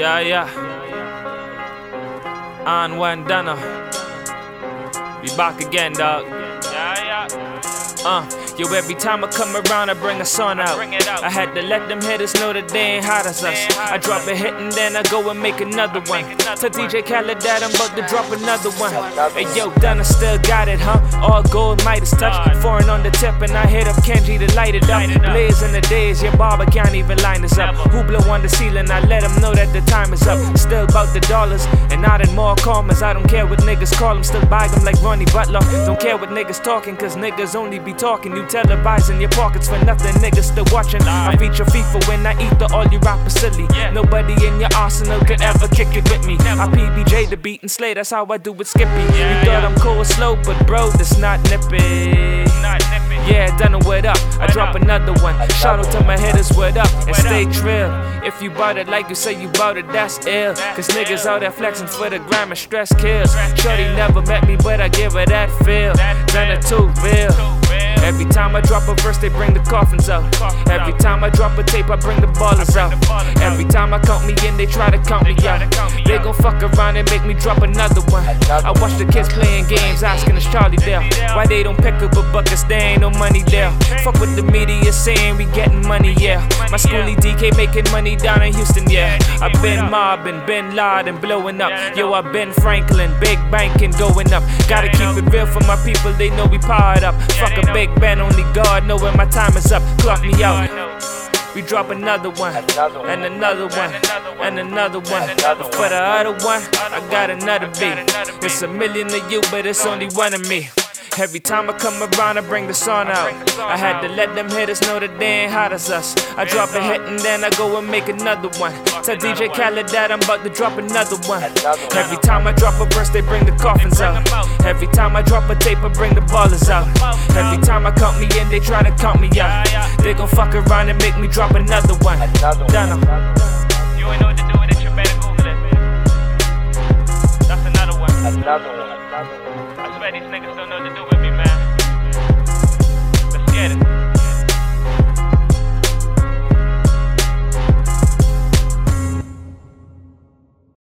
Yeah, yeah. And1 Dunna. Be back again, dog. Uh, yo, every time I come around, I bring a song out. I had to let them hitters know that they ain't hot as us. I drop a hit and then I go and make another one. Tell DJ Khaled that I'm about to drop another one. Hey, yo, Dunna still got it, huh? All gold, Midas touch. Foreign on the tip, and I hit up Kenji to light it up. Blaze in the days, your barber can't even line us up. Who blow on the ceiling? I let them know that the time is up. Still about the dollars, and not in more commas. I don't care what niggas call them, still buy them like Ronnie Butler. Don't care what niggas talking, cause niggas only be talking. You televising your pockets for nothing, niggas still watching. I feature FIFA when I eat the all you rappers silly. Nobody in your arsenal could ever kick it with me. I PBJ the beat and slay, that's how I do with Skippy. You thought I'm cool and slow, but bro, that's not nippy. Yeah, done it, up? I drop another one. Shout out to my hitters, what up? And stay trill. If you bought it like you say you bought it, that's ill. Cause niggas out there flexing for the gram and stress kills. Shorty never met me, but I give her that feel. Done it too real. Every time I drop a verse, they bring the coffins out. Every time I drop a tape, I bring the ballers out. Every time I count me in, they try to count me out. They gon' fuck around and make me drop another one. I watch the kids playing games, asking us Charlie there. Why they don't pick up a buckets, there ain't no money there. Fuck what the media saying, we getting money, yeah. My schoolie DK making money down in Houston, yeah. I been mobbing, been loud and blowing up. Yo, i been Franklin, big banking going up. Gotta keep it real for my people, they know we powered up. Fuck a big band, only God know when my time is up. Clock me out. We drop another one, and another one, and another one. and But for the other one, I got another beat. It's a million of you, but it's only one of me. Every time I come around, I bring the sun out. I had to let them hitters know that they ain't hot as us. I drop a hit and then I go and make another one. Tell DJ Khaled that I'm about to drop another one. Every time I drop a verse, they bring the coffins out. Every time I drop a tape, I bring the ballers out. Every time I count me in, they try to count me out. They gon' fuck around and make me drop another one. Done another one. I swear these niggas don't know.